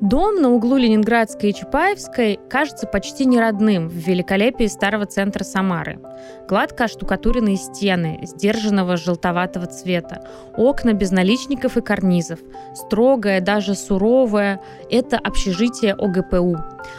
Дом на углу Ленинградской и Чапаевской кажется почти не родным в великолепии старого центра Самары. Гладко оштукатуренные стены, сдержанного желтоватого цвета, окна без наличников и карнизов, строгое, даже суровое – это общежитие ОГПУ.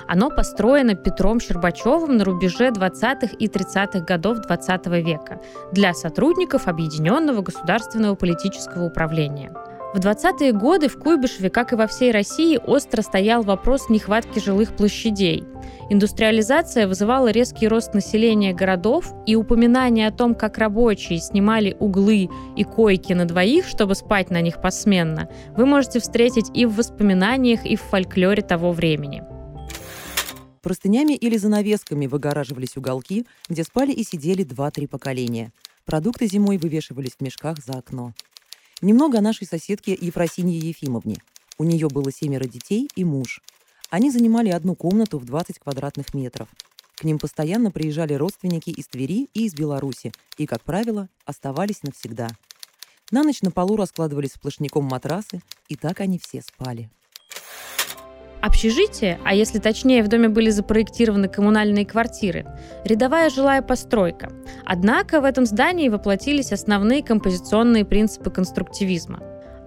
Оно построено Петром Щербачевым на рубеже 20-х и 30-х годов 20 века для сотрудников Объединенного государственного политического управления. В 20-е годы в Куйбышеве, как и во всей России, остро стоял вопрос нехватки жилых площадей. Индустриализация вызывала резкий рост населения городов, и упоминание о том, как рабочие снимали углы и койки на двоих, чтобы спать на них посменно, вы можете встретить и в воспоминаниях, и в фольклоре того времени. Простынями или занавесками выгораживались уголки, где спали и сидели два-три поколения. Продукты зимой вывешивались в мешках за окно. Немного о нашей соседке Ефросинье Ефимовне. У нее было семеро детей и муж. Они занимали одну комнату в 20 квадратных метров. К ним постоянно приезжали родственники из Твери и из Беларуси и, как правило, оставались навсегда. На ночь на полу раскладывались сплошняком матрасы, и так они все спали. Общежитие, а если точнее, в доме были запроектированы коммунальные квартиры, рядовая жилая постройка. Однако в этом здании воплотились основные композиционные принципы конструктивизма.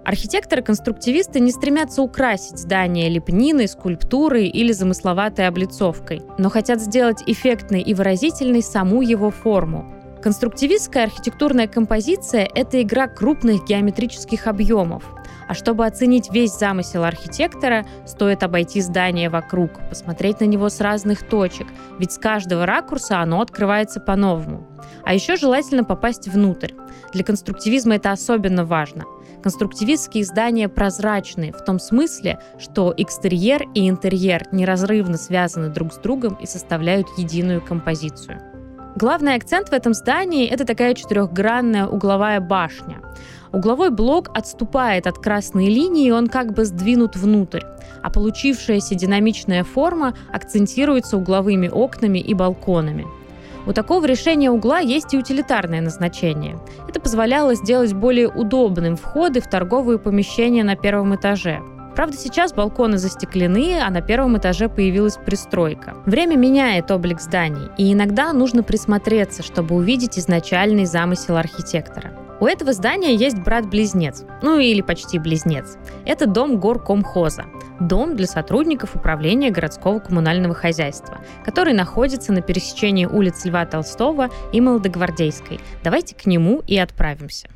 Архитекторы-конструктивисты не стремятся украсить здание лепниной, скульптурой или замысловатой облицовкой, но хотят сделать эффектной и выразительной саму его форму, Конструктивистская архитектурная композиция – это игра крупных геометрических объемов. А чтобы оценить весь замысел архитектора, стоит обойти здание вокруг, посмотреть на него с разных точек, ведь с каждого ракурса оно открывается по-новому. А еще желательно попасть внутрь. Для конструктивизма это особенно важно. Конструктивистские здания прозрачны в том смысле, что экстерьер и интерьер неразрывно связаны друг с другом и составляют единую композицию. Главный акцент в этом здании – это такая четырехгранная угловая башня. Угловой блок отступает от красной линии, он как бы сдвинут внутрь, а получившаяся динамичная форма акцентируется угловыми окнами и балконами. У такого решения угла есть и утилитарное назначение. Это позволяло сделать более удобным входы в торговые помещения на первом этаже – Правда, сейчас балконы застеклены, а на первом этаже появилась пристройка. Время меняет облик зданий, и иногда нужно присмотреться, чтобы увидеть изначальный замысел архитектора. У этого здания есть брат-близнец, ну или почти близнец. Это дом горкомхоза, дом для сотрудников управления городского коммунального хозяйства, который находится на пересечении улиц Льва Толстого и Молодогвардейской. Давайте к нему и отправимся.